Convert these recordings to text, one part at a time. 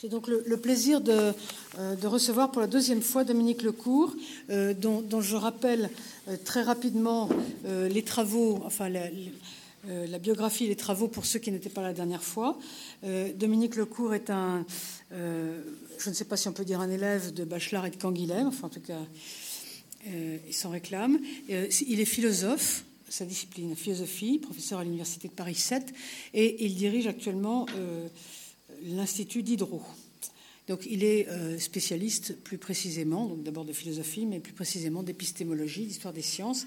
J'ai donc le, plaisir de, recevoir pour la deuxième fois Dominique Lecourt, dont, dont, je rappelle très rapidement les travaux, enfin la, biographie et les travaux pour ceux qui n'étaient pas la dernière fois. Dominique Lecourt est un, je ne sais pas si on peut dire un élève de Bachelard et de Canguilhem, enfin en tout cas, il s'en réclame. il est philosophe sa discipline philosophie, professeur à l'Université de Paris 7, et il dirige actuellement euh, l'Institut d'Hydro. Donc il est euh, spécialiste plus précisément, donc d'abord de philosophie, mais plus précisément d'épistémologie, d'histoire des sciences,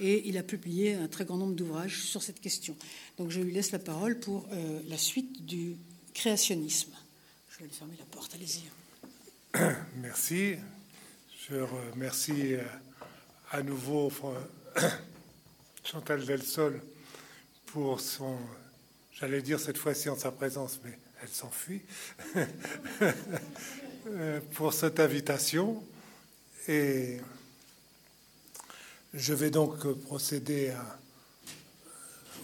et il a publié un très grand nombre d'ouvrages sur cette question. Donc je lui laisse la parole pour euh, la suite du créationnisme. Je vais lui fermer la porte, allez-y. Merci. Je remercie à nouveau Chantal Delsol pour son, j'allais dire cette fois-ci en sa présence, mais elle s'enfuit, euh, pour cette invitation. Et je vais donc procéder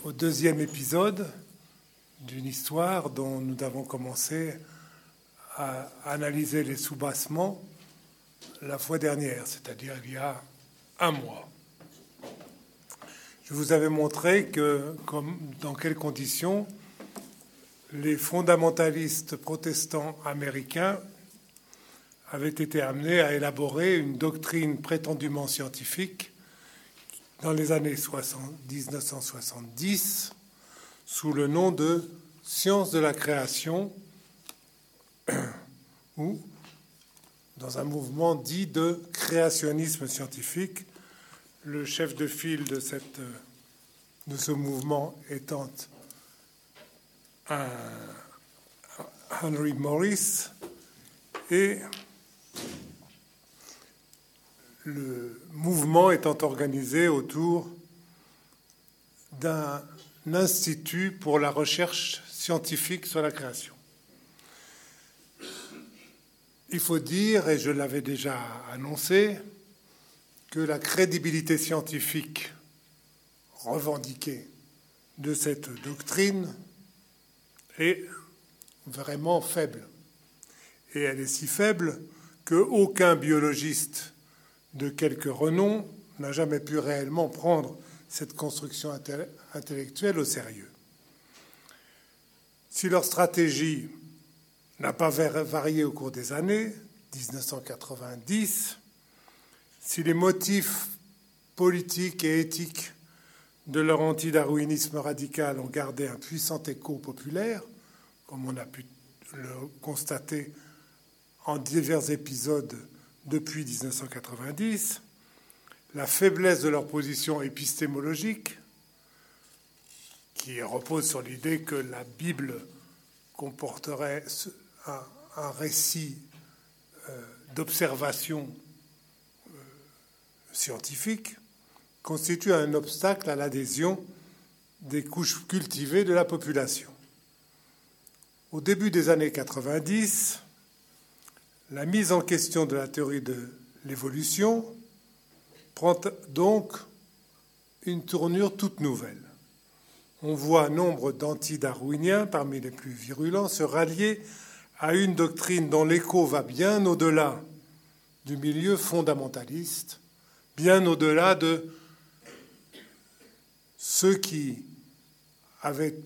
au deuxième épisode d'une histoire dont nous avons commencé à analyser les soubassements la fois dernière, c'est-à-dire il y a un mois. Je vous avais montré que, comme, dans quelles conditions les fondamentalistes protestants américains avaient été amenés à élaborer une doctrine prétendument scientifique dans les années 1970 sous le nom de science de la création ou dans un mouvement dit de créationnisme scientifique. Le chef de file de, cette, de ce mouvement étant un Henry Morris et le mouvement étant organisé autour d'un institut pour la recherche scientifique sur la création. Il faut dire, et je l'avais déjà annoncé, que la crédibilité scientifique revendiquée de cette doctrine est vraiment faible. Et elle est si faible qu'aucun biologiste de quelque renom n'a jamais pu réellement prendre cette construction intellectuelle au sérieux. Si leur stratégie n'a pas varié au cours des années, 1990, si les motifs politiques et éthiques de leur antidarwinisme radical ont gardé un puissant écho populaire, comme on a pu le constater en divers épisodes depuis 1990, la faiblesse de leur position épistémologique, qui repose sur l'idée que la Bible comporterait un, récit euh, d'observation scientifique constitue un obstacle à l'adhésion des couches cultivées de la population. Au début des années 90, la mise en question de la théorie de l'évolution prend donc une tournure toute nouvelle. On voit nombre d'anti-darwiniens, parmi les plus virulents, se rallier à une doctrine dont l'écho va bien au-delà du milieu fondamentaliste bien au-delà de ceux qui avaient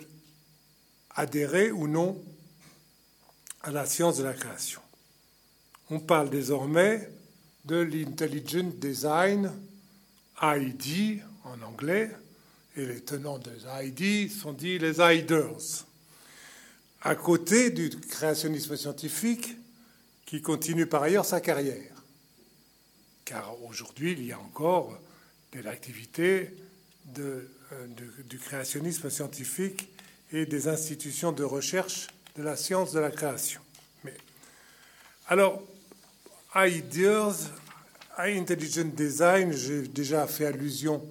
adhéré ou non à la science de la création. On parle désormais de l'Intelligent Design, ID en anglais, et les tenants des ID sont dits les IDers, à côté du créationnisme scientifique qui continue par ailleurs sa carrière car aujourd'hui, il y a encore de l'activité euh, du créationnisme scientifique et des institutions de recherche de la science de la création. Mais, alors, ideas, intelligent design, j'ai déjà fait allusion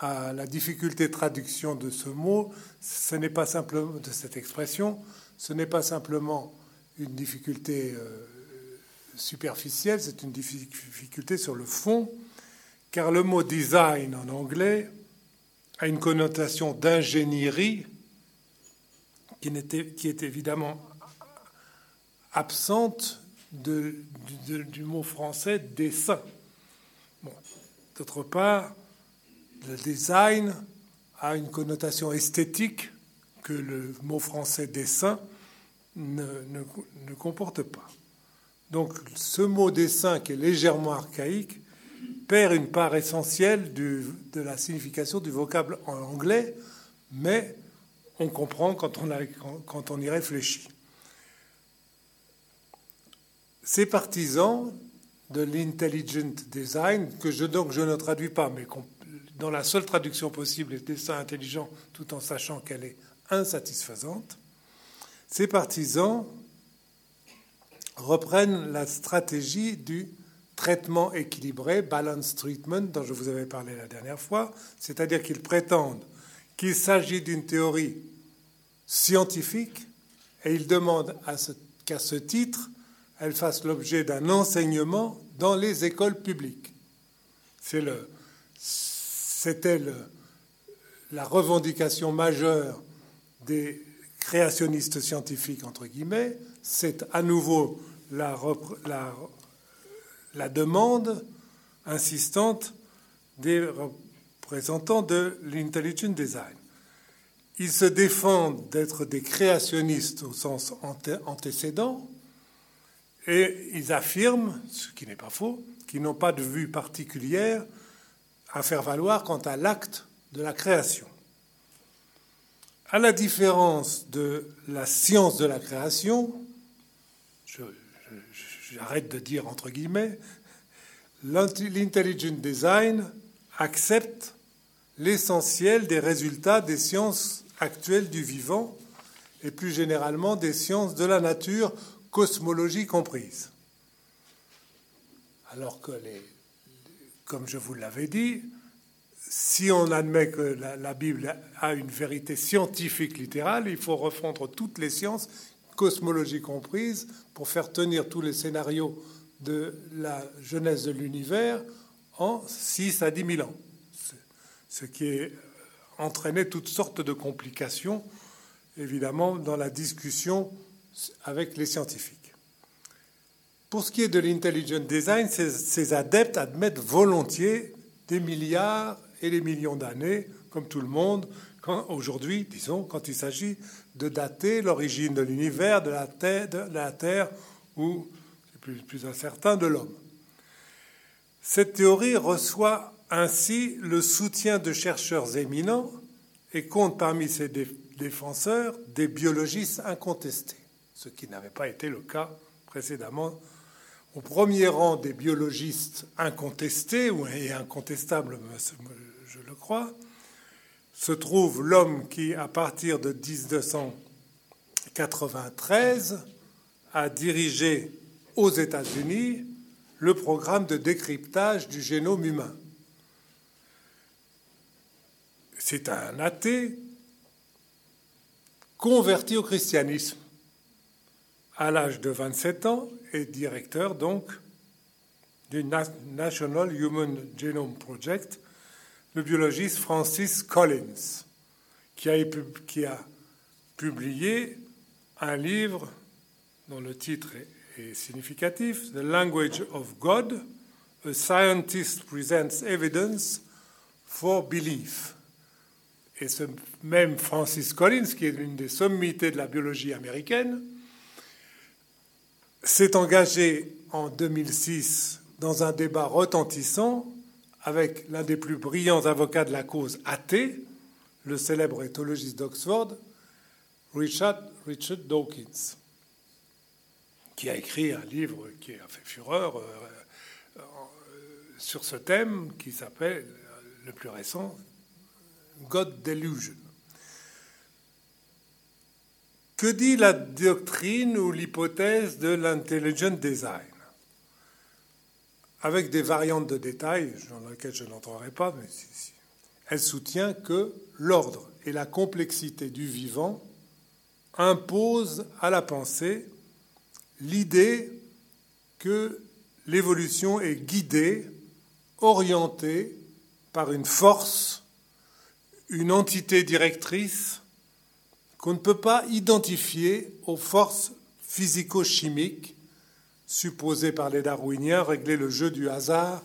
à la difficulté de traduction de ce mot. Ce n'est pas simplement de cette expression. Ce n'est pas simplement une difficulté euh, superficielle, c'est une difficulté sur le fond, car le mot design en anglais a une connotation d'ingénierie qui, qui est évidemment absente du mot français dessin. D'autre part, le design a une connotation esthétique que le mot français dessin ne, ne comporte pas. Donc ce mot dessin qui est légèrement archaïque perd une part essentielle de la signification du vocable en anglais, mais on comprend quand on, y réfléchit. Ces partisans de l'intelligent design, que je ne traduis pas, mais dans la seule traduction possible est dessin intelligent, tout en sachant qu'elle est insatisfaisante, ces partisans reprennent la stratégie du traitement équilibré, balance treatment, dont je vous avais parlé la dernière fois, c'est-à-dire qu'ils prétendent qu'il s'agit d'une théorie scientifique et ils demandent qu'à ce titre, elle fasse l'objet d'un enseignement dans les écoles publiques. C'était la revendication majeure des créationnistes scientifiques, entre guillemets. C'est à nouveau la, la la demande insistante des représentants de l'intelligent design. Ils se défendent d'être des créationnistes au sens antécédent et ils affirment, ce qui n'est pas faux, qu'ils n'ont pas de vue particulière à faire valoir quant à l'acte de la création. À la différence de la science de la création, je, j'arrête de dire entre guillemets, l'intelligent design accepte l'essentiel des résultats des sciences actuelles du vivant et plus généralement des sciences de la nature, cosmologie comprise. Alors que, comme je vous l'avais dit, si on admet que la, la, Bible a une vérité scientifique littérale, il faut refondre toutes les sciences cosmologie comprise, pour faire tenir tous les scénarios de la jeunesse de l'univers en 6 à 10 000 ans. Ce qui a entraîné toutes sortes de complications, évidemment, dans la discussion avec les scientifiques. Pour ce qui est de l'intelligent design, ces adeptes admettent volontiers des milliards et des millions d'années, comme tout le monde, aujourd'hui, disons, quand il s'agit de dater l'origine de l'univers, de la Terre, ou, c'est plus, plus incertain, de l'homme. Cette théorie reçoit ainsi le soutien de chercheurs éminents et compte parmi ses défenseurs des biologistes incontestés, ce qui n'avait pas été le cas précédemment. Au premier rang des biologistes incontestés, et incontestables, je le crois, se trouve l'homme qui, à partir de 1993, a dirigé aux États-Unis le programme de décryptage du génome humain. C'est un athée converti au christianisme à l'âge de 27 ans et directeur donc du National Human Genome Project, le biologiste Francis Collins, qui a, a publié un livre dont le titre est, significatif, The Language of God, A Scientist Presents Evidence for Belief. Et ce même Francis Collins, qui est l'une des sommités de la biologie américaine, s'est engagé en 2006 dans un débat retentissant avec l'un des plus brillants avocats de la cause athée, le célèbre éthologiste d'Oxford, Richard, Richard Dawkins, qui a écrit un livre qui a fait fureur euh, euh, sur ce thème, qui s'appelle, le plus récent, God Delusion. Que dit la doctrine ou l'hypothèse de l'intelligent design? Avec des variantes de détails dans lesquelles je n'entrerai pas, mais elle soutient que l'ordre et la complexité du vivant imposent à la pensée l'idée que l'évolution est guidée, orientée par une force, une entité directrice qu'on ne peut pas identifier aux forces physico-chimiques supposés par les darwiniens régler le jeu du hasard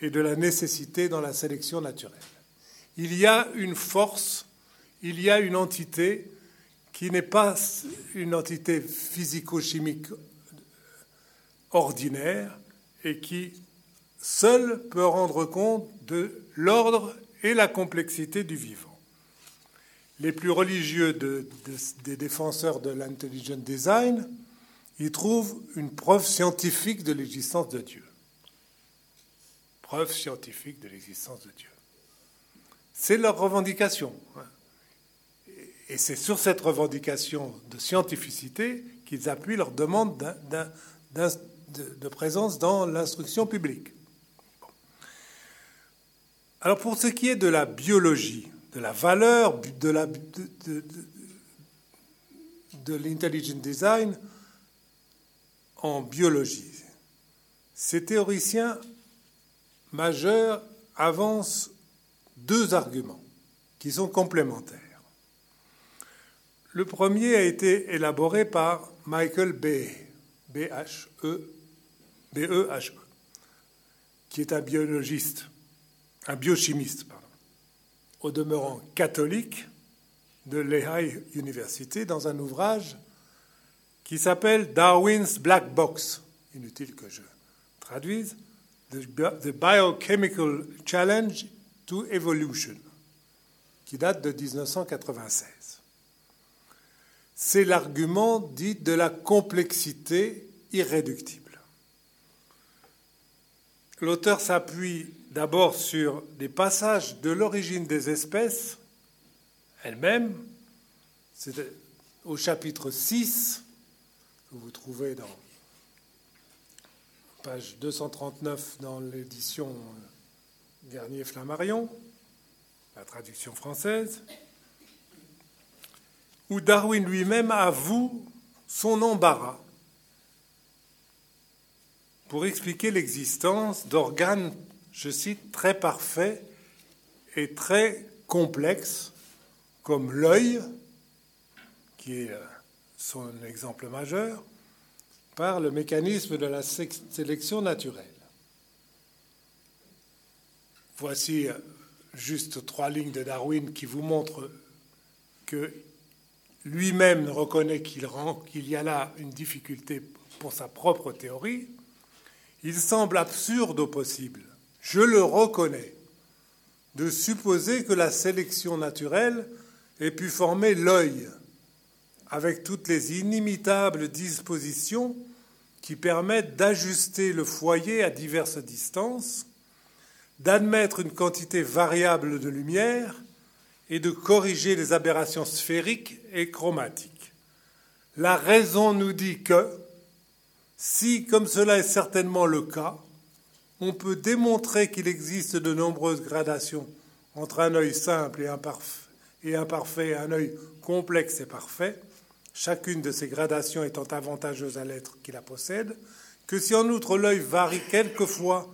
et de la nécessité dans la sélection naturelle. Il y a une force, il y a une entité qui n'est pas une entité physico-chimique ordinaire et qui seule peut rendre compte de l'ordre et la complexité du vivant. Les plus religieux des défenseurs de l'intelligent design y trouvent une preuve scientifique de l'existence de Dieu. Preuve scientifique de l'existence de Dieu. C'est leur revendication. Et c'est sur cette revendication de scientificité qu'ils appuient leur demande de, présence dans l'instruction publique. Alors pour ce qui est de la biologie, de la valeur de l'intelligent design en biologie, ces théoriciens majeurs avancent deux arguments qui sont complémentaires. Le premier a été élaboré par Michael B. B-H-E, B-E-H-E, qui est un biologiste, un biochimiste, au demeurant catholique de Lehigh University, dans un ouvrage qui s'appelle Darwin's Black Box, inutile que je traduise, The Biochemical Challenge to Evolution, qui date de 1996 c'est l'argument dit de la complexité irréductible. L'auteur s'appuie d'abord sur des passages de l'origine des espèces elles-mêmes, au chapitre 6, que vous trouvez dans page 239 dans l'édition Garnier-Flammarion, la traduction française, où Darwin lui-même avoue son embarras pour expliquer l'existence d'organes, je cite, très parfaits et très complexes, comme l'œil, qui est euh, son exemple majeur, par le mécanisme de la sélection naturelle. Voici euh, juste trois lignes de Darwin qui vous montrent que lui-même reconnaît qu'il y a là une difficulté pour sa propre théorie, il semble absurde au possible, je le reconnais, de supposer que la sélection naturelle ait pu former l'œil, avec toutes les inimitables dispositions qui permettent d'ajuster le foyer à diverses distances, d'admettre une quantité variable de lumière et de corriger les aberrations sphériques et chromatiques. La raison nous dit que, si, comme cela est certainement le cas, on peut démontrer qu'il existe de nombreuses gradations entre un œil simple et imparfait, et un œil complexe et parfait, chacune de ces gradations étant avantageuse à l'être qui la possède, que si en outre l'œil varie quelquefois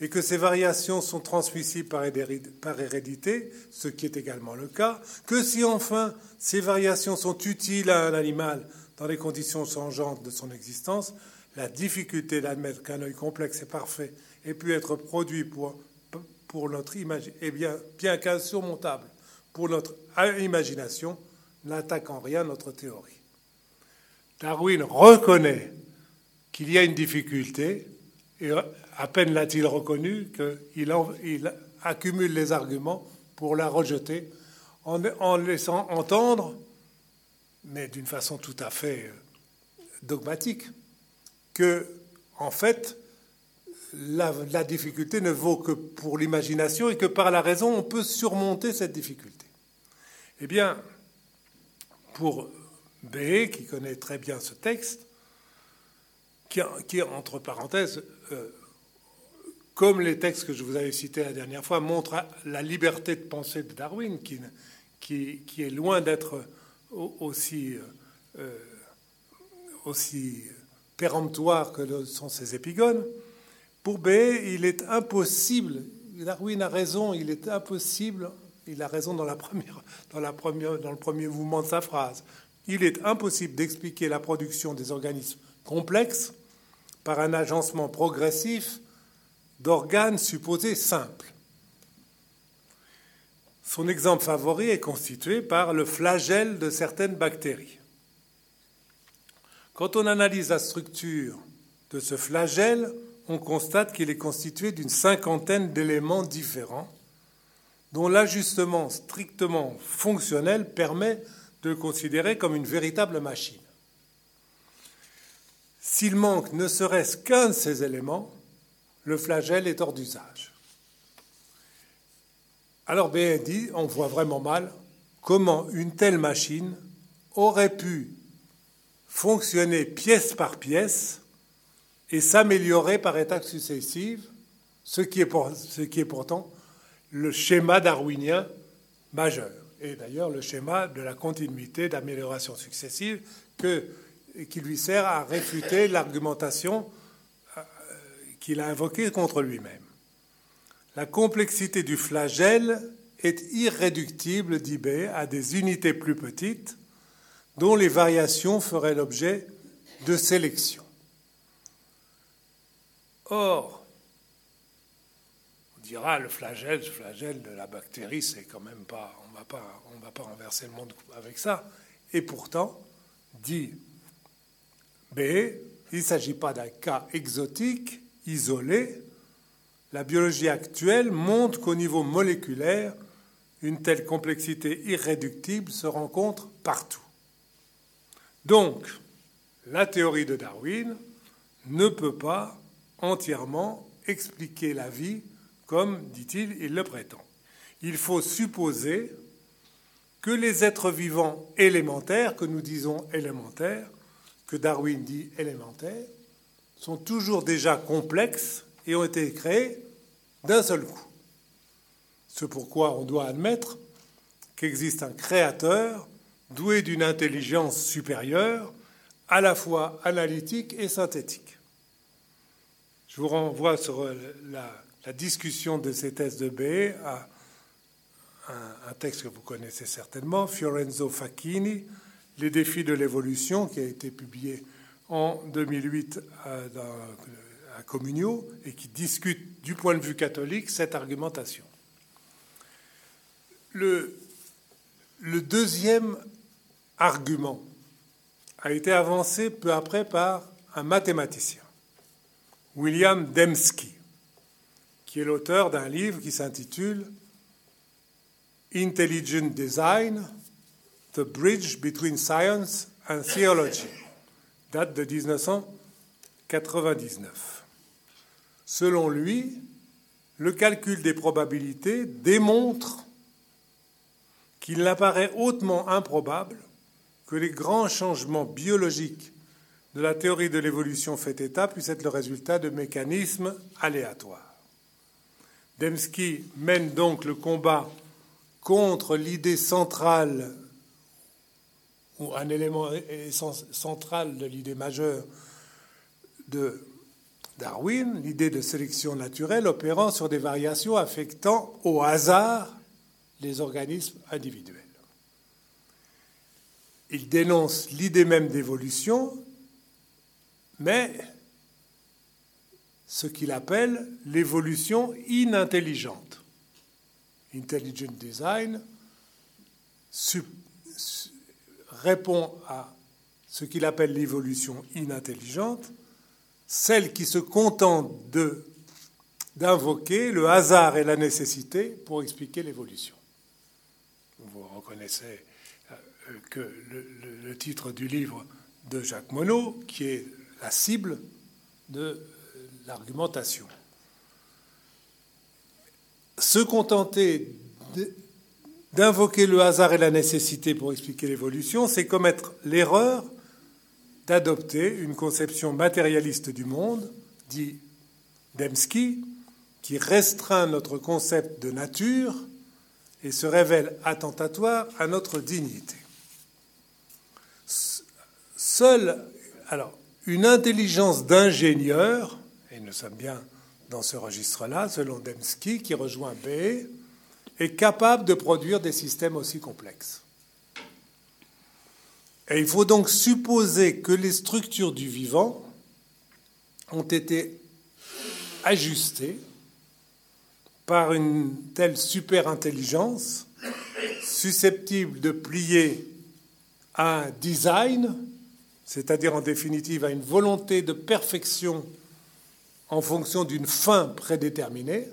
et que ces variations sont transmissibles par hérédité, ce qui est également le cas, que si enfin ces variations sont utiles à un animal dans les conditions changeantes de son existence, la difficulté d'admettre qu'un œil complexe et parfait ait pu être produit pour, pour notre imagination, est bien, bien qu'insurmontable pour notre imagination, n'attaque en rien notre théorie. Darwin reconnaît qu'il y a une difficulté et à peine l'a-t-il reconnu qu'il il accumule les arguments pour la rejeter en, laissant entendre, mais d'une façon tout à fait euh, dogmatique, que, en fait, la, la, difficulté ne vaut que pour l'imagination et que par la raison, on peut surmonter cette difficulté. Eh bien, pour B, qui connaît très bien ce texte, qui, entre parenthèses, euh, comme les textes que je vous avais cités la dernière fois montrent la liberté de pensée de Darwin, qui, est loin d'être aussi, euh, aussi péremptoire que sont ses épigones, pour B, il est impossible, Darwin a raison, il est impossible, il a raison dans le premier mouvement de sa phrase, il est impossible d'expliquer la production des organismes complexes par un agencement progressif d'organes supposés simples. Son exemple favori est constitué par le flagelle de certaines bactéries. Quand on analyse la structure de ce flagelle, on constate qu'il est constitué d'une cinquantaine d'éléments différents, dont l'ajustement strictement fonctionnel permet considérer comme une véritable machine. S'il manque ne serait-ce qu'un de ces éléments, le flagelle est hors d'usage. Alors bien dit, on voit vraiment mal comment une telle machine aurait pu fonctionner pièce par pièce et s'améliorer par étapes successives, ce qui, est ce qui est pourtant le schéma darwinien majeur. Et d'ailleurs le schéma de la continuité d'amélioration successive que, qui lui sert à réfuter l'argumentation euh, qu'il a invoquée contre lui-même. La complexité du flagelle est irréductible, dit B, à des unités plus petites dont les variations feraient l'objet de sélection. Or, dira le flagelle, le flagelle de la bactérie, c'est quand même pas, on va pas, on va pas renverser le monde avec ça. Et pourtant, dit B, il ne s'agit pas d'un cas exotique, isolé, la biologie actuelle montre qu'au niveau moléculaire, une telle complexité irréductible se rencontre partout. Donc, la théorie de Darwin ne peut pas entièrement expliquer la vie comme, dit-il, il le prétend. Il faut supposer que les êtres vivants élémentaires, que nous disons élémentaires, que Darwin dit élémentaires, sont toujours déjà complexes et ont été créés d'un seul coup. C'est pourquoi on doit admettre qu'existe un créateur doué d'une intelligence supérieure, à la fois analytique et synthétique. Je vous renvoie sur la, discussion de ces thèses de B à un, texte que vous connaissez certainement, Fiorenzo Facchini, Les défis de l'évolution, qui a été publié en 2008 euh, dans à Communio et qui discute du point de vue catholique cette argumentation. Le, le deuxième argument a été avancé peu après par un mathématicien, William Dembski, qui est l'auteur d'un livre qui s'intitule Intelligent Design, The Bridge Between Science and Theology, date de 1999. Selon lui, le calcul des probabilités démontre qu'il apparaît hautement improbable que les grands changements biologiques de la théorie de l'évolution fait état puissent être le résultat de mécanismes aléatoires. Dembski mène donc le combat contre l'idée centrale, ou un élément central de l'idée majeure de Darwin, l'idée de sélection naturelle opérant sur des variations affectant au hasard les organismes individuels. Il dénonce l'idée même d'évolution, mais ce qu'il appelle l'évolution inintelligente. Intelligent Design répond à ce qu'il appelle l'évolution inintelligente, celle qui se contente d'invoquer le hasard et la nécessité pour expliquer l'évolution. Vous reconnaissez euh, que le, titre du livre de Jacques Monod, qui est la cible de l'argumentation. Se contenter d'invoquer le hasard et la nécessité pour expliquer l'évolution, c'est commettre l'erreur d'adopter une conception matérialiste du monde, dit Dembski, qui restreint notre concept de nature et se révèle attentatoire à notre dignité. Seule, alors, une intelligence d'ingénieur, et nous sommes bien dans ce registre-là, selon Dembski, qui rejoint B, est capable de produire des systèmes aussi complexes. Et il faut donc supposer que les structures du vivant ont été ajustées par une telle super-intelligence susceptible de plier à un design, c'est-à-dire en définitive à une volonté de perfection en fonction d'une fin prédéterminée,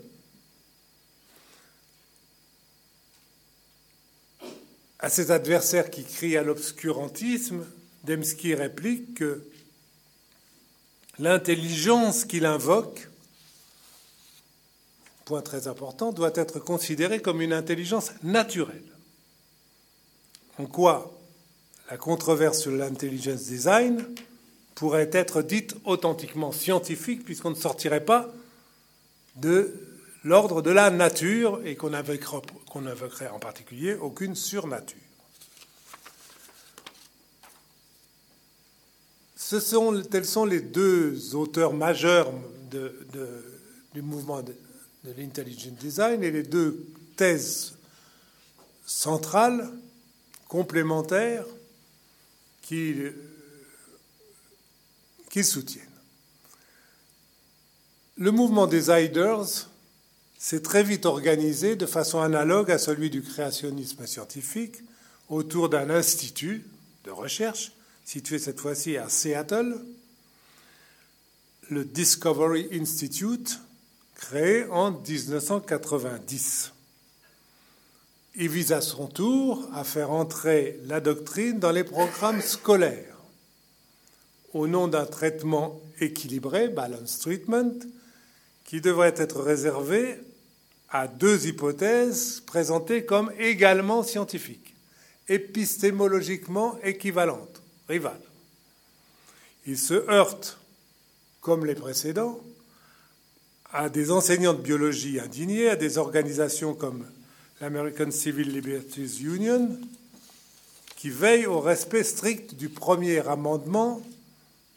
à cet adversaire qui crie à l'obscurantisme, Dembski réplique que l'intelligence qu'il invoque, point très important, doit être considérée comme une intelligence naturelle. En quoi la controverse sur l'intelligence design pourrait être dite authentiquement scientifique, puisqu'on ne sortirait pas de l'ordre de la nature et qu'on invoquerait, en particulier aucune surnature. Ce sont, tels sont les deux auteurs majeurs du mouvement de, de l'intelligent design et les deux thèses centrales, complémentaires, qui, qui soutiennent. Le mouvement des Iders s'est très vite organisé de façon analogue à celui du créationnisme scientifique autour d'un institut de recherche situé cette fois-ci à Seattle, le Discovery Institute, créé en 1990. Il vise à son tour à faire entrer la doctrine dans les programmes scolaires au nom d'un traitement équilibré, balance treatment, qui devrait être réservé à deux hypothèses présentées comme également scientifiques, épistémologiquement équivalentes, rivales. Il se heurte, comme les précédents, à des enseignants de biologie indignés, à des organisations comme l'American Civil Liberties Union, qui veillent au respect strict du premier amendement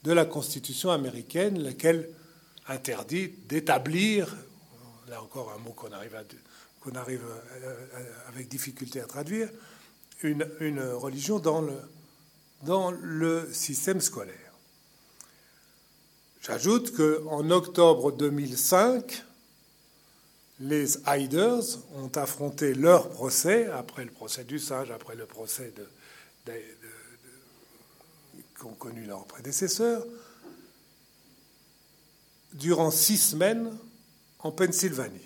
de la Constitution américaine, lequel interdit d'établir là encore un mot qu'on arrive, qu'on arrive avec difficulté à traduire, une, une religion dans le, dans le système scolaire. J'ajoute qu'en octobre 2005, les Hiders ont affronté leur procès, après le procès du singe, après le procès de, qu'ont connu leurs prédécesseurs, durant six semaines en Pennsylvanie.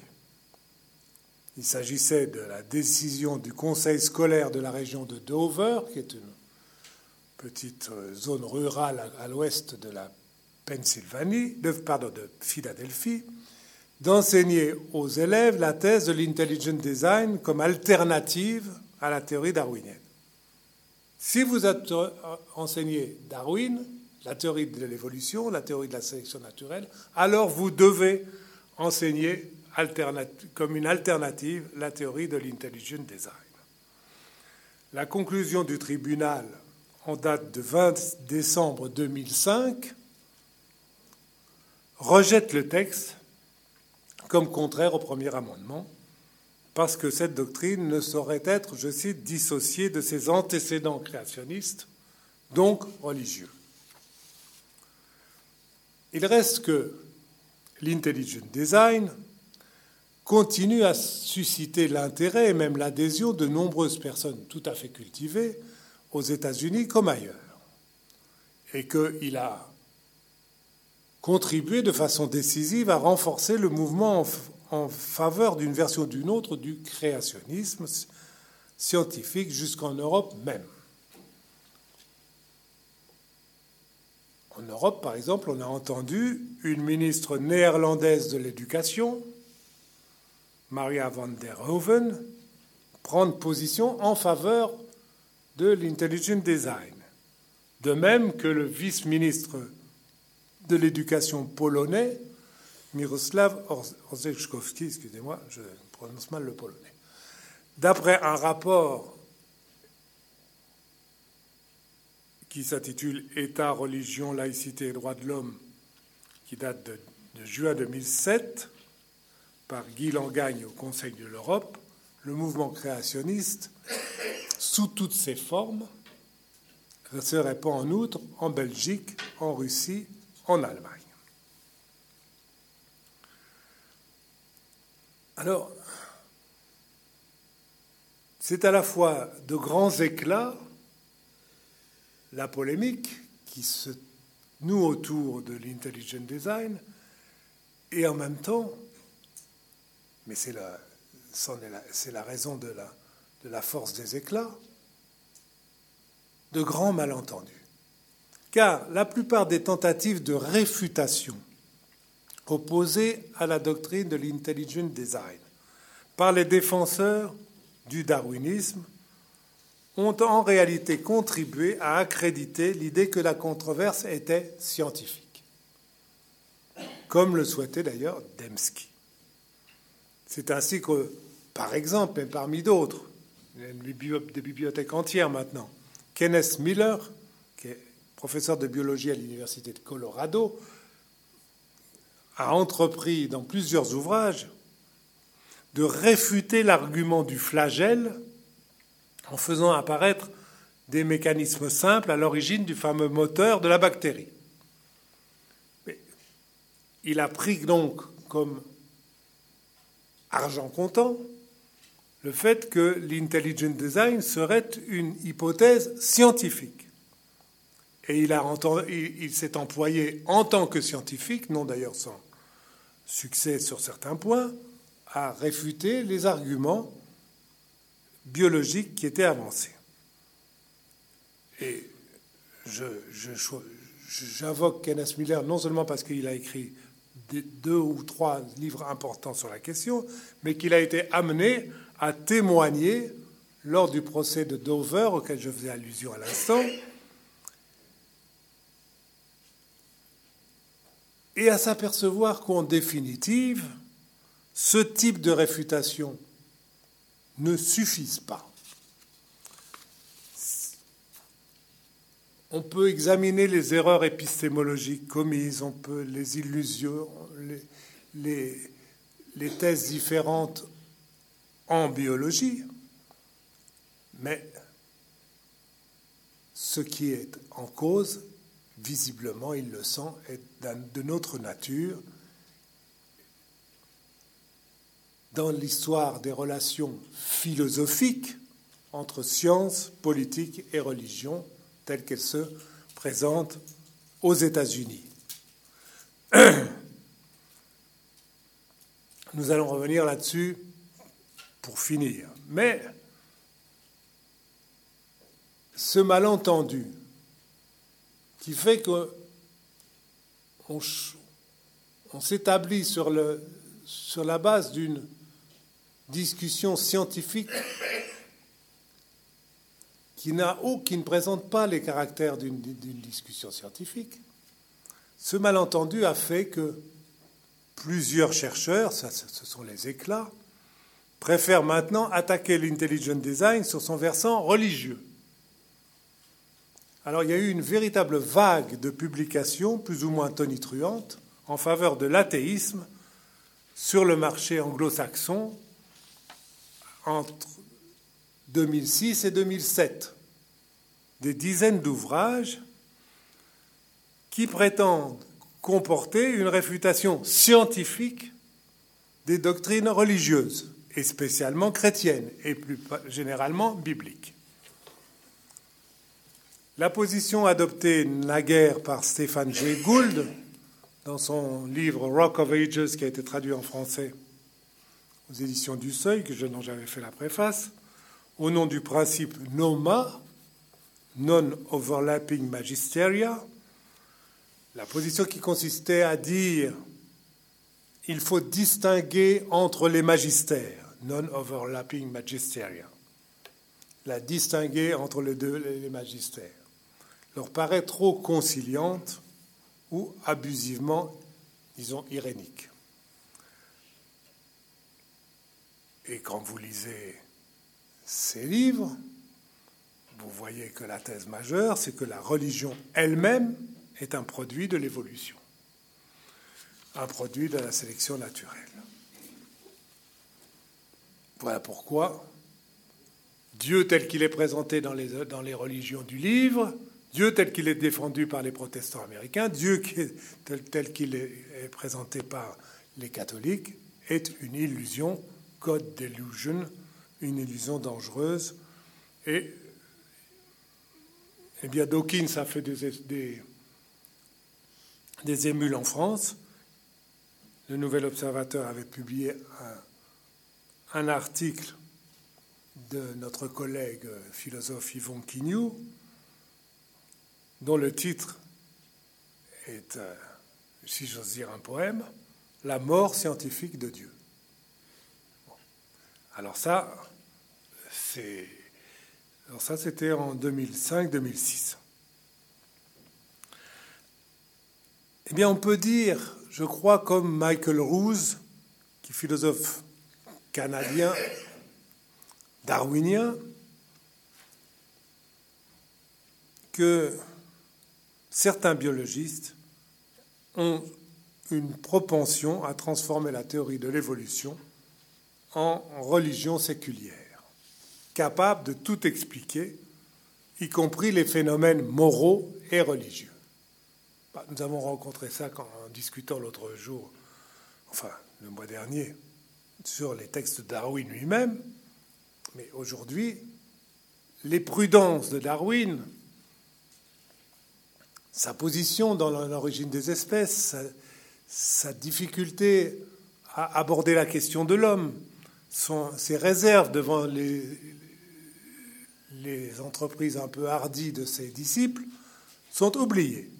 Il s'agissait de la décision du conseil scolaire de la région de Dover, qui est une petite euh, zone rurale à, l'ouest de la Pennsylvanie, de, pardon, de Philadelphie, d'enseigner aux élèves la thèse de l'intelligent design comme alternative à la théorie darwinienne. Si vous enseignez Darwin, la théorie de l'évolution, la théorie de la sélection naturelle, alors vous devez enseigner comme une alternative la théorie de l'intelligent design. La conclusion du tribunal en date de 20 décembre 2005 rejette le texte comme contraire au premier amendement, parce que cette doctrine ne saurait être, je cite, dissociée de ses antécédents créationnistes, donc religieux. Il reste que l'intelligent design continue à susciter l'intérêt et même l'adhésion de nombreuses personnes tout à fait cultivées aux États-Unis comme ailleurs, et qu'il a contribué de façon décisive à renforcer le mouvement en, faveur d'une version ou d'une autre du créationnisme scientifique jusqu'en Europe même. En Europe, par exemple, on a entendu une ministre néerlandaise de l'Éducation, Maria van der Hoeven, prendre position en faveur de l'intelligent design. De même que le vice-ministre de l'Éducation polonais, Miroslav Orzechkowski, excusez-moi, je prononce mal le polonais. D'après un rapport qui s'intitule État, religion, laïcité et droits de l'homme, qui date de, juin 2007, par Guy Langagne au Conseil de l'Europe, le mouvement créationniste, sous toutes ses formes, se répand en outre en Belgique, en Russie, en Allemagne. Alors, c'est à la fois de grands éclats, la polémique qui se noue autour de l'intelligent design, et en même temps, mais c'est la, la, raison de la, de la force des éclats, de grands malentendus. Car la plupart des tentatives de réfutation opposées à la doctrine de l'intelligent design par les défenseurs du darwinisme ont en réalité contribué à accréditer l'idée que la controverse était scientifique, comme le souhaitait d'ailleurs Dembski. C'est ainsi que, par exemple, et parmi d'autres, des bibliothèques entières maintenant, Kenneth Miller, qui est professeur de biologie à l'Université de Colorado, a entrepris dans plusieurs ouvrages de réfuter l'argument du flagelle en faisant apparaître des mécanismes simples à l'origine du fameux moteur de la bactérie. il a pris donc comme argent comptant le fait que l'intelligent design serait une hypothèse scientifique. Et il, il s'est employé en tant que scientifique, non d'ailleurs sans succès sur certains points, à réfuter les arguments biologiques qui étaient avancés. Et j'invoque Kenneth Miller non seulement parce qu'il a écrit deux ou trois livres importants sur la question, mais qu'il a été amené à témoigner lors du procès de Dover auquel je faisais allusion à l'instant, et à s'apercevoir qu'en définitive, ce type de réfutation ne suffisent pas. On peut examiner les erreurs épistémologiques commises, on peut les illusions, les, les thèses différentes en biologie, mais ce qui est en cause, visiblement, il le sent, est de notre nature dans l'histoire des relations philosophiques entre science, politique et religion telles qu'elles se présentent aux États-Unis. Nous allons revenir là-dessus pour finir. Mais ce malentendu qui fait qu'on on, s'établit sur, la base d'une discussion scientifique qui, qui ne présente pas les caractères d'une, discussion scientifique. Ce malentendu a fait que plusieurs chercheurs, ce sont les éclats, préfèrent maintenant attaquer l'intelligent design sur son versant religieux. Alors il y a eu une véritable vague de publications, plus ou moins tonitruantes, en faveur de l'athéisme sur le marché anglo-saxon entre 2006 et 2007 des dizaines d'ouvrages qui prétendent comporter une réfutation scientifique des doctrines religieuses, et spécialement chrétiennes, et plus généralement bibliques. La position adoptée naguère par Stéphane Jay Gould dans son livre Rock of Ages, qui a été traduit en français aux éditions du Seuil, que je dont j'avais fait la préface, au nom du principe NOMA, Non-Overlapping Magisteria, la position qui consistait à dire il faut distinguer entre les magistères, non-overlapping magisteria, la distinguer entre les deux les magistères, leur paraît trop conciliante ou abusivement, disons, irénique. Et quand vous lisez ces livres, vous voyez que la thèse majeure, c'est que la religion elle-même est un produit de l'évolution, un produit de la sélection naturelle. Voilà pourquoi Dieu tel qu'il est présenté dans les, dans les religions du livre Dieu tel qu'il est défendu par les protestants américains, Dieu tel qu'il est présenté par les catholiques, est une illusion, code delusion, une illusion dangereuse. Et eh bien, Dawkins a fait des, des, émules en France. Le Nouvel Observateur avait publié un, article de notre collègue philosophe Yvon Quignou, dont le titre est, euh, si j'ose dire, un poème, La mort scientifique de Dieu. Alors ça, c'est, alors ça, c'était en 2005-2006. Eh bien, on peut dire, je crois, comme Michael Ruse, qui est philosophe canadien, darwinien, que certains biologistes ont une propension à transformer la théorie de l'évolution en religion séculière, capable de tout expliquer, y compris les phénomènes moraux et religieux. Bah, nous avons rencontré ça en discutant l'autre jour, enfin le mois dernier, sur les textes de Darwin lui-même. Mais aujourd'hui, les prudences de Darwin, sa position dans l'origine des espèces, sa, difficulté à aborder la question de l'homme, ses réserves devant les, entreprises un peu hardies de ses disciples, sont oubliées.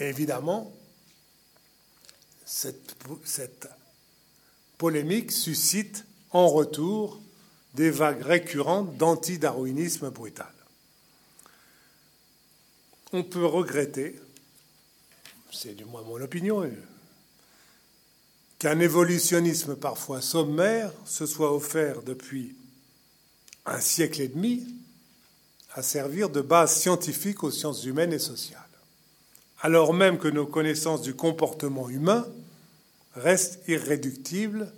Et évidemment, cette, cette polémique suscite en retour des vagues récurrentes d'anti-darwinisme brutal. On peut regretter, c'est du moins mon opinion, qu'un évolutionnisme parfois sommaire se soit offert depuis un siècle et demi à servir de base scientifique aux sciences humaines et sociales, alors même que nos connaissances du comportement humain restent irréductibles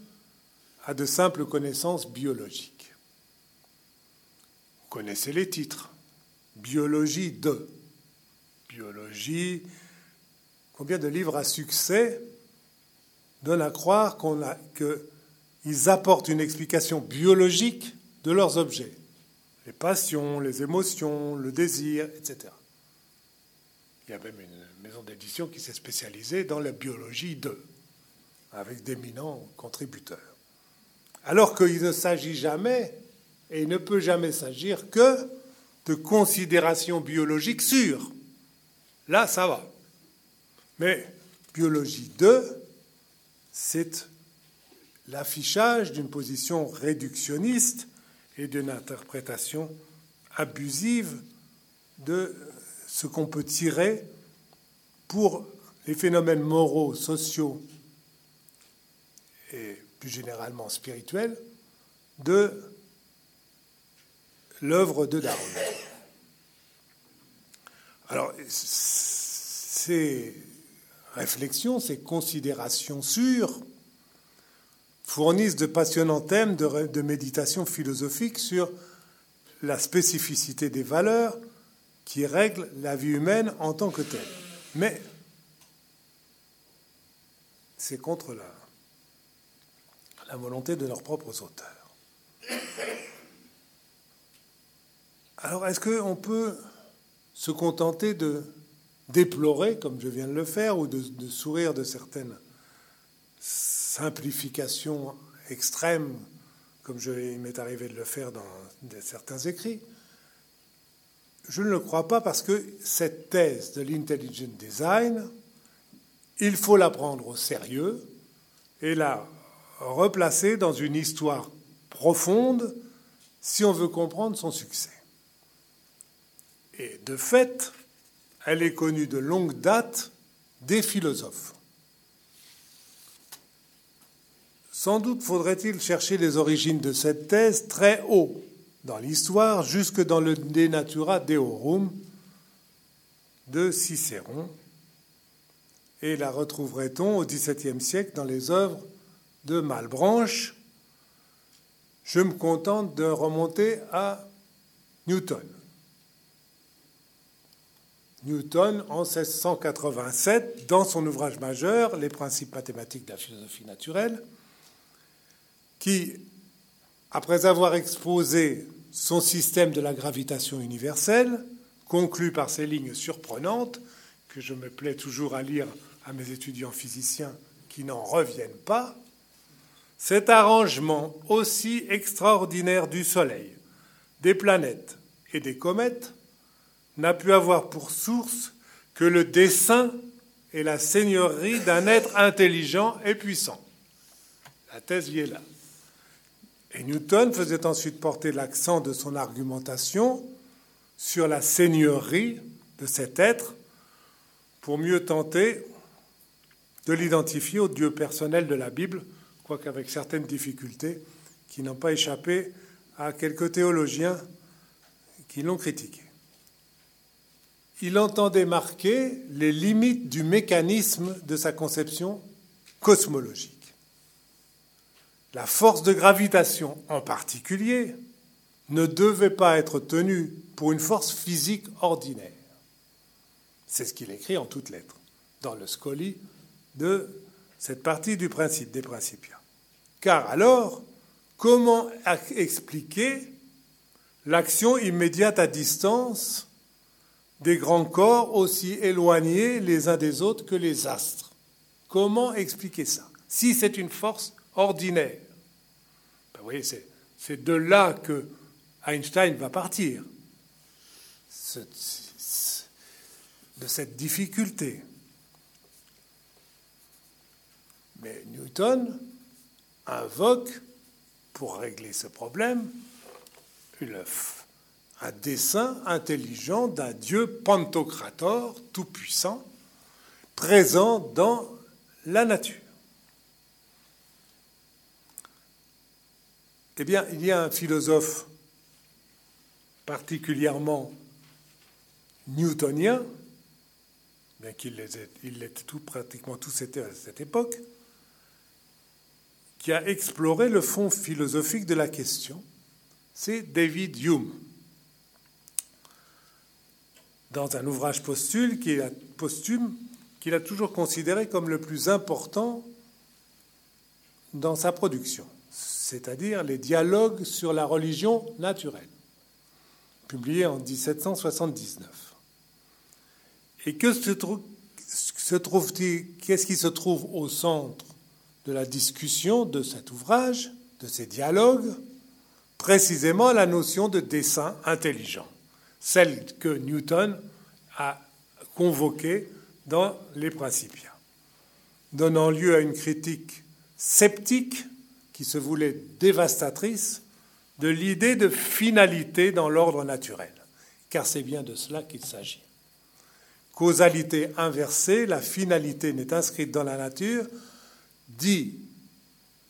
à de simples connaissances biologiques. Vous connaissez les titres. Biologie de. Combien de livres à succès donnent à croire qu'ils apportent une explication biologique de leurs objets Les passions, les émotions, le désir, etc. Il y a même une maison d'édition qui s'est spécialisée dans la biologie de, avec d'éminents contributeurs alors qu'il ne s'agit jamais, et il ne peut jamais s'agir que de considérations biologiques sûres. Là, ça va. Mais biologie 2, c'est l'affichage d'une position réductionniste et d'une interprétation abusive de ce qu'on peut tirer pour les phénomènes moraux, sociaux et plus généralement spirituel, de l'œuvre de Darwin. Alors, ces réflexions, ces considérations sûres fournissent de passionnants thèmes de, méditation philosophique sur la spécificité des valeurs qui règlent la vie humaine en tant que telle. Mais c'est contre la la volonté de leurs propres auteurs. Alors, est-ce qu'on peut se contenter de déplorer, comme je viens de le faire, ou de, sourire de certaines simplifications extrêmes, comme il m'est arrivé de le faire dans certains écrits Je ne le crois pas parce que cette thèse de l'intelligent design, il faut la prendre au sérieux et la replacée dans une histoire profonde si on veut comprendre son succès. Et de fait, elle est connue de longue date des philosophes. Sans doute faudrait-il chercher les origines de cette thèse très haut dans l'histoire, jusque dans le De Natura Deorum de Cicéron, et la retrouverait-on au XVIIe siècle dans les œuvres de Malbranche, je me contente de remonter à Newton. Newton en 1687 dans son ouvrage majeur, Les principes mathématiques de la philosophie naturelle, qui, après avoir exposé son système de la gravitation universelle, conclut par ces lignes surprenantes que je me plais toujours à lire à mes étudiants physiciens qui n'en reviennent pas, cet arrangement aussi extraordinaire du Soleil, des planètes et des comètes n'a pu avoir pour source que le dessein et la seigneurie d'un être intelligent et puissant. La thèse y est là. Et Newton faisait ensuite porter l'accent de son argumentation sur la seigneurie de cet être pour mieux tenter de l'identifier au Dieu personnel de la Bible, quoique avec certaines difficultés qui n'ont pas échappé à quelques théologiens qui l'ont critiqué. Il entendait marquer les limites du mécanisme de sa conception cosmologique. La force de gravitation en particulier ne devait pas être tenue pour une force physique ordinaire. C'est ce qu'il écrit en toutes lettres dans le Scoli de cette partie du principe des Principia. Car alors, comment expliquer l'action immédiate à distance des grands corps aussi éloignés les uns des autres que les astres Comment expliquer ça Si c'est une force ordinaire. Ben, vous voyez, c'est de là que Einstein va partir, de cette difficulté. Mais Newton invoque, pour régler ce problème, un dessein intelligent d'un Dieu pantocrator, tout-puissant, présent dans la nature. Eh bien, il y a un philosophe particulièrement newtonien, bien qu'il l'était tout, pratiquement tous à cette époque, qui a exploré le fond philosophique de la question, c'est David Hume. Dans un ouvrage posthume qu'il a, toujours considéré comme le plus important dans sa production c'est-à-dire les dialogues sur la religion naturelle, publié en 1779. Et que se, Qu'est-ce qui se trouve au centre de la discussion de cet ouvrage, de ces dialogues? Précisément la notion de dessin intelligent, celle que Newton a convoquée dans les Principia, donnant lieu à une critique sceptique qui se voulait dévastatrice de l'idée de finalité dans l'ordre naturel, car c'est bien de cela qu'il s'agit. Causalité inversée, la finalité n'est inscrite dans la nature, dit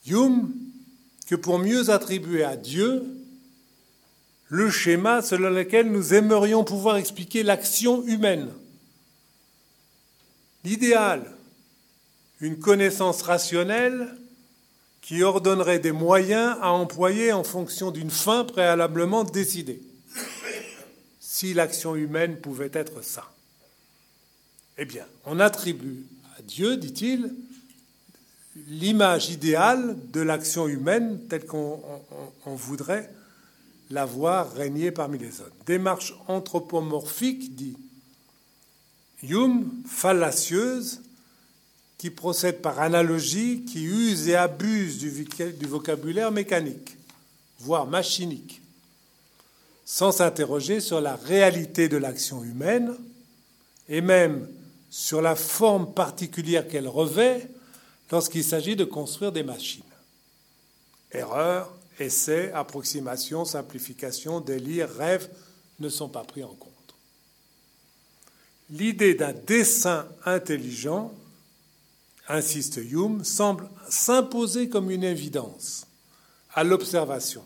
Hume que pour mieux attribuer à Dieu le schéma selon lequel nous aimerions pouvoir expliquer l'action humaine. L'idéal, une connaissance rationnelle qui ordonnerait des moyens à employer en fonction d'une fin préalablement décidée. Si l'action humaine pouvait être ça. Eh bien, on attribue à Dieu, dit-il, l'image idéale de l'action humaine telle qu'on voudrait la voir régner parmi les hommes. Démarche anthropomorphique, dit Hume, fallacieuse, qui procède par analogie, qui use et abuse du vocabulaire mécanique, voire machinique, sans s'interroger sur la réalité de l'action humaine et même sur la forme particulière qu'elle revêt lorsqu'il s'agit de construire des machines. Erreurs, essais, approximations, simplifications, délires, rêves ne sont pas pris en compte. L'idée d'un dessin intelligent insiste Hume, semble s'imposer comme une évidence à l'observation.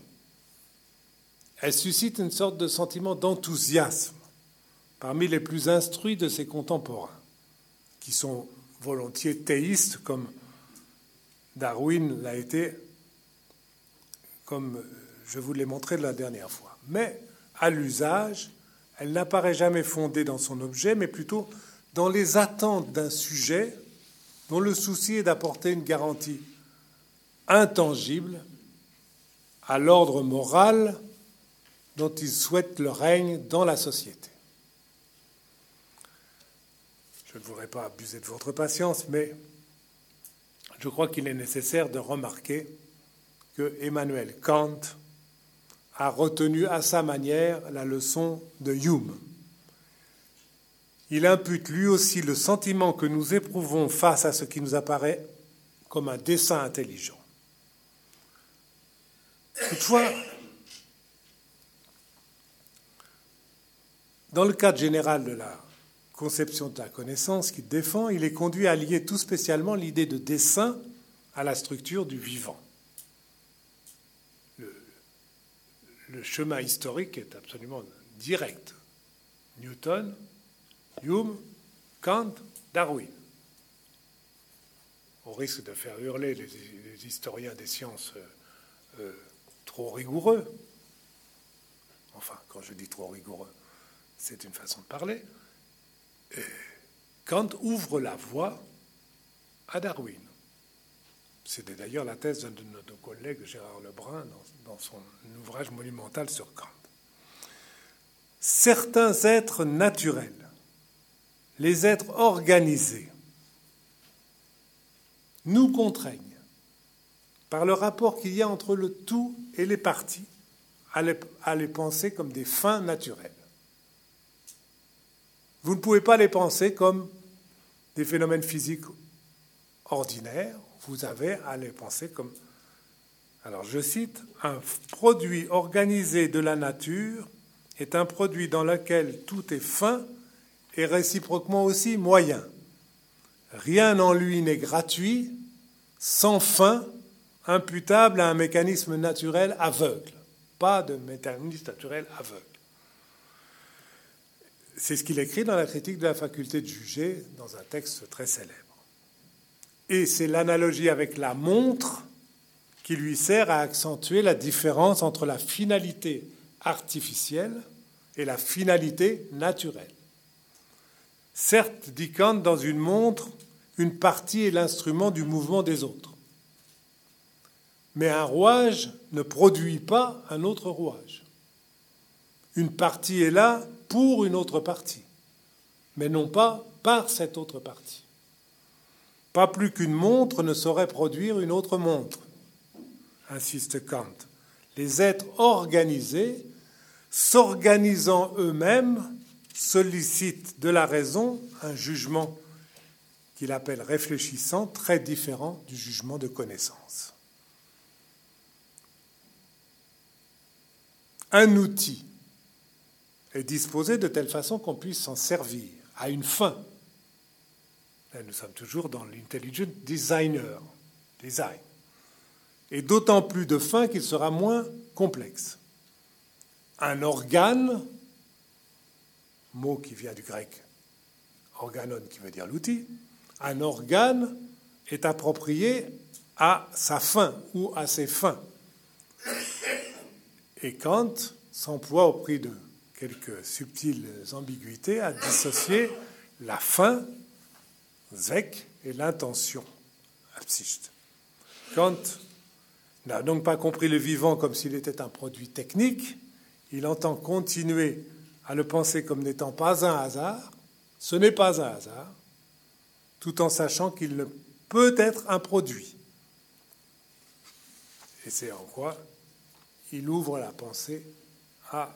Elle suscite une sorte de sentiment d'enthousiasme parmi les plus instruits de ses contemporains, qui sont volontiers théistes comme Darwin l'a été, comme je vous l'ai montré la dernière fois. Mais à l'usage, Elle n'apparaît jamais fondée dans son objet, mais plutôt dans les attentes d'un sujet dont le souci est d'apporter une garantie intangible à l'ordre moral dont il souhaite le règne dans la société. Je ne voudrais pas abuser de votre patience, mais je crois qu'il est nécessaire de remarquer que Emmanuel Kant a retenu à sa manière la leçon de Hume. Il impute lui aussi le sentiment que nous éprouvons face à ce qui nous apparaît comme un dessin intelligent. Toutefois, dans le cadre général de la conception de la connaissance qu'il défend, il est conduit à lier tout spécialement l'idée de dessin à la structure du vivant. Le, chemin historique est absolument direct. Newton, Hume, Kant, Darwin. Au risque de faire hurler les, historiens des sciences euh, euh, trop rigoureux, enfin quand je dis trop rigoureux, c'est une façon de parler, Kant ouvre la voie à Darwin. C'était d'ailleurs la thèse d'un de nos collègues, Gérard Lebrun, dans, son ouvrage monumental sur Kant. Certains êtres naturels, les êtres organisés, nous contraignent, par le rapport qu'il y a entre le tout et les parties, à les penser comme des fins naturelles. Vous ne pouvez pas les penser comme des phénomènes physiques ordinaires, vous avez à les penser comme, alors je cite, un produit organisé de la nature est un produit dans lequel tout est fin et réciproquement aussi moyen. Rien en lui n'est gratuit, sans fin, imputable à un mécanisme naturel aveugle. Pas de mécanisme naturel aveugle. C'est ce qu'il écrit dans la critique de la faculté de juger, dans un texte très célèbre. Et c'est l'analogie avec la montre qui lui sert à accentuer la différence entre la finalité artificielle et la finalité naturelle. Certes, dit Kant, dans une montre, une partie est l'instrument du mouvement des autres. Mais un rouage ne produit pas un autre rouage. Une partie est là pour une autre partie, mais non pas par cette autre partie. Pas plus qu'une montre ne saurait produire une autre montre, insiste Kant. Les êtres organisés, s'organisant eux-mêmes, sollicitent de la raison un jugement qu'il appelle réfléchissant, très différent du jugement de connaissance. Un outil est disposé de telle façon qu'on puisse s'en servir à une fin. Nous sommes toujours dans l'intelligent designer, design. Et d'autant plus de fin qu'il sera moins complexe. Un organe, mot qui vient du grec organon qui veut dire l'outil, un organe est approprié à sa fin ou à ses fins. Et Kant s'emploie au prix de quelques subtiles ambiguïtés à dissocier la fin, zek, et l'intention, absicht. Kant n'a donc pas compris le vivant comme s'il était un produit technique, il entend continuer à le penser comme n'étant pas un hasard, ce n'est pas un hasard, tout en sachant qu'il peut être un produit. Et c'est en quoi il ouvre la pensée à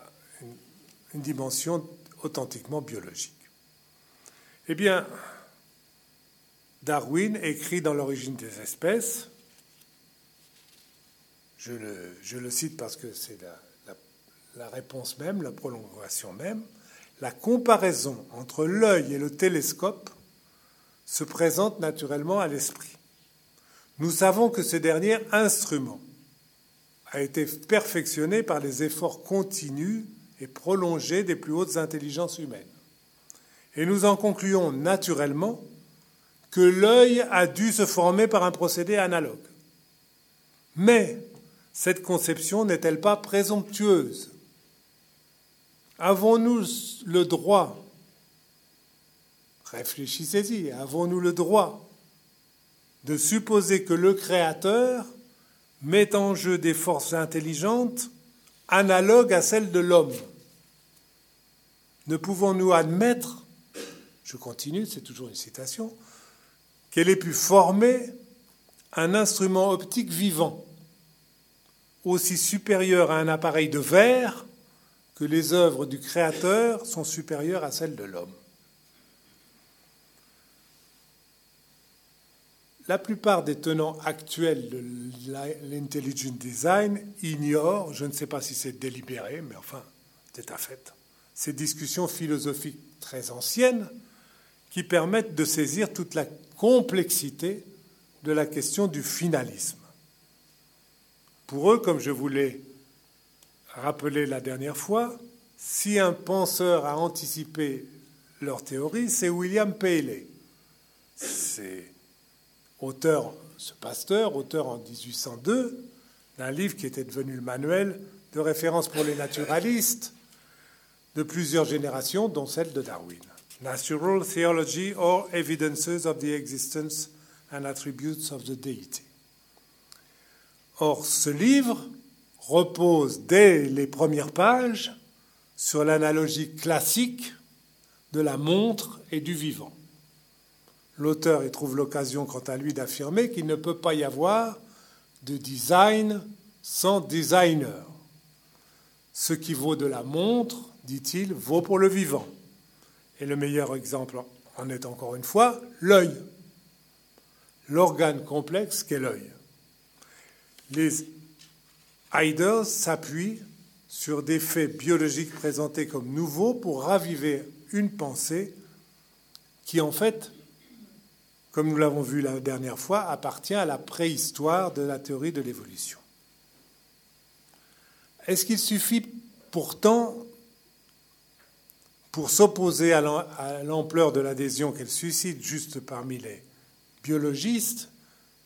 une dimension authentiquement biologique. Eh bien, Darwin écrit dans l'origine des espèces, je le, cite parce que c'est la, réponse même, la prolongation même, la comparaison entre l'œil et le télescope se présente naturellement à l'esprit. Nous savons que ce dernier instrument a été perfectionné par les efforts continus et prolongée des plus hautes intelligences humaines. Et nous en concluons naturellement que l'œil a dû se former par un procédé analogue. Mais cette conception n'est-elle pas présomptueuse? Avons-nous le droit, réfléchissez-y, avons-nous le droit de supposer que le Créateur met en jeu des forces intelligentes analogues à celles de l'homme? Ne pouvons-nous admettre, je continue, c'est toujours une citation, qu'elle ait pu former un instrument optique vivant, aussi supérieur à un appareil de verre que les œuvres du Créateur sont supérieures à celles de l'homme. La plupart des tenants actuels de l'intelligent design ignorent, je ne sais pas si c'est délibéré, mais enfin, c'est un fait, ces discussions philosophiques très anciennes qui permettent de saisir toute la complexité de la question du finalisme. Pour eux, comme je vous l'ai rappelé la dernière fois, si un penseur a anticipé leur théorie, c'est William Paley. C'est auteur, ce pasteur, auteur en 1802 d'un livre qui était devenu le manuel de référence pour les naturalistes de plusieurs générations, dont celle de Darwin. Natural Theology or Evidences of the Existence and Attributes of the Deity. Or, ce livre repose dès les premières pages sur l'analogie classique de la montre et du vivant. L'auteur y trouve l'occasion, quant à lui, d'affirmer qu'il ne peut pas y avoir de design sans designer. Ce qui vaut de la montre, dit-il, vaut pour le vivant. Et le meilleur exemple en est encore une fois l'œil, l'organe complexe qu'est l'œil. Les Heidels s'appuient sur des faits biologiques présentés comme nouveaux pour raviver une pensée qui, en fait, comme nous l'avons vu la dernière fois, appartient à la préhistoire de la théorie de l'évolution. Est-ce qu'il suffit pourtant, pour s'opposer à l'ampleur de l'adhésion qu'elle suscite juste parmi les biologistes,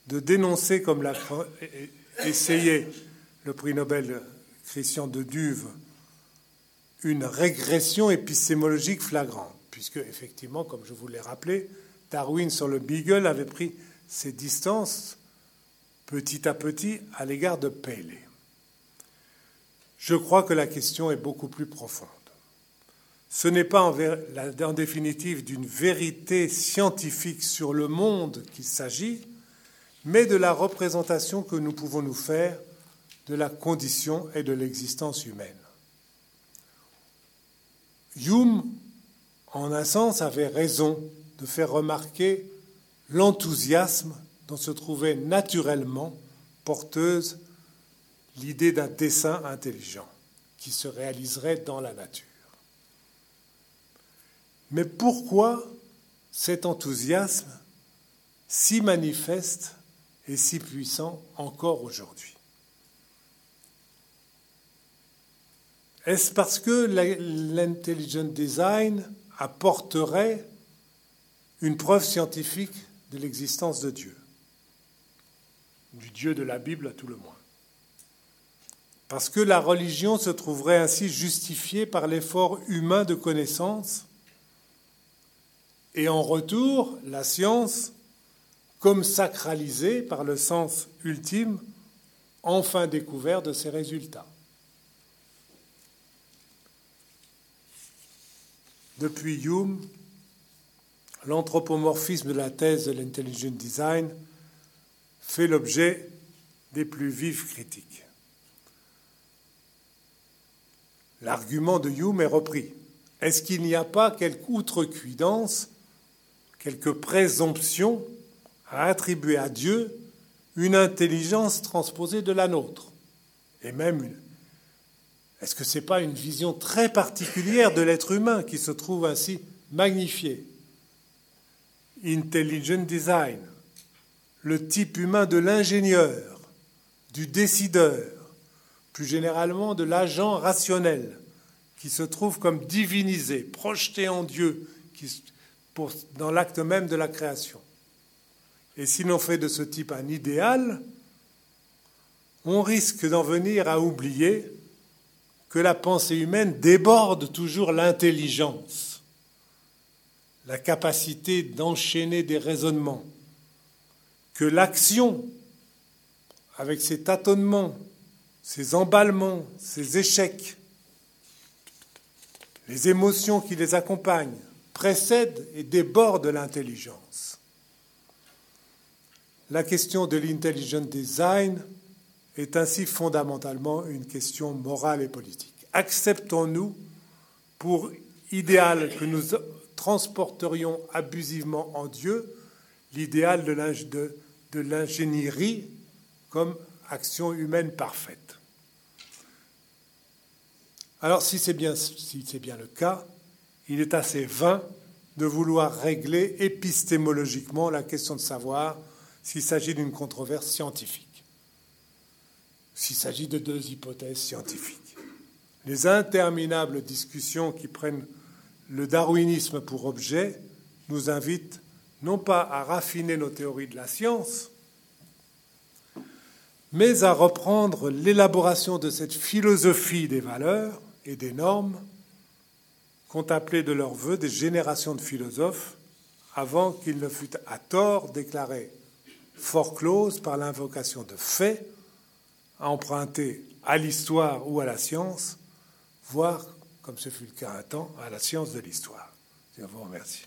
de dénoncer, comme l'a essayé le prix Nobel Christian de Duve, une régression épistémologique flagrante, puisque, effectivement, comme je vous l'ai rappelé, Darwin sur le Beagle avait pris ses distances petit à petit à l'égard de Paley. Je crois que la question est beaucoup plus profonde. Ce n'est pas en, définitive d'une vérité scientifique sur le monde qu'il s'agit, mais de la représentation que nous pouvons nous faire de la condition et de l'existence humaine. Hume, en un sens, avait raison de faire remarquer l'enthousiasme dont se trouvait naturellement porteuse l'idée d'un dessin intelligent qui se réaliserait dans la nature. Mais pourquoi cet enthousiasme si manifeste et si puissant encore aujourd'hui? Est-ce parce que l'intelligent design apporterait une preuve scientifique de l'existence de Dieu, du Dieu de la Bible à tout le moins. Parce que la religion se trouverait ainsi justifiée par l'effort humain de connaissance, et en retour, la science, comme sacralisée par le sens ultime, enfin découvert de ses résultats. Depuis Hume, l'anthropomorphisme de la thèse de l'intelligent design fait l'objet des plus vives critiques. L'argument de Hume est repris. Est-ce qu'il n'y a pas quelque outrecuidance, quelque présomption à attribuer à Dieu une intelligence transposée de la nôtre. Et même, est-ce que ce n'est pas une vision très particulière de l'être humain qui se trouve ainsi magnifiée? Intelligent design, le type humain de l'ingénieur, du décideur, plus généralement de l'agent rationnel, qui se trouve comme divinisé, projeté en Dieu dans l'acte même de la création. Et si l'on fait de ce type un idéal, on risque d'en venir à oublier que la pensée humaine déborde toujours l'intelligence, la capacité d'enchaîner des raisonnements, que l'action, avec ses tâtonnements, ses emballements, ses échecs, les émotions qui les accompagnent, précèdent et débordent l'intelligence. La question de l'intelligent design est ainsi fondamentalement une question morale et politique. Acceptons-nous pour idéal que nous transporterions abusivement en Dieu l'idéal de l'ingénierie comme action humaine parfaite. Alors si c'est bien, si bien le cas, il est assez vain de vouloir régler épistémologiquement la question de savoir s'il s'agit d'une controverse scientifique, s'il s'agit de deux hypothèses scientifiques. Les interminables discussions qui prennent le darwinisme pour objet nous invitent non pas à raffiner nos théories de la science, mais à reprendre l'élaboration de cette philosophie des valeurs et des normes qu'ont appelé de leur vœu des générations de philosophes avant qu'il ne fût à tort déclaré fort close par l'invocation de faits empruntés à l'histoire ou à la science, voire, comme ce fut le cas un temps, à la science de l'histoire. Je vous remercie.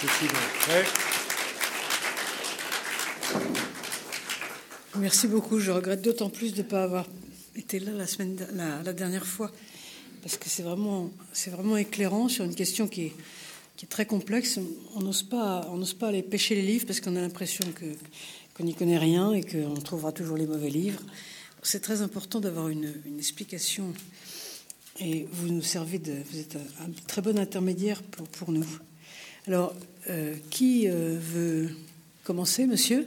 Je suis donc prêt. Merci beaucoup. Je regrette d'autant plus de ne pas avoir été là la, semaine, la, dernière fois, parce que c'est vraiment, vraiment éclairant sur une question qui est, qui est très complexe. On n'ose pas, pas aller pêcher les livres parce qu'on a l'impression que, qu'on n'y connaît rien et qu'on trouvera toujours les mauvais livres. C'est très important d'avoir une, explication. Et vous nous servez de, vous êtes un, très bon intermédiaire pour, pour nous. Alors, euh, qui euh, veut commencer, monsieur?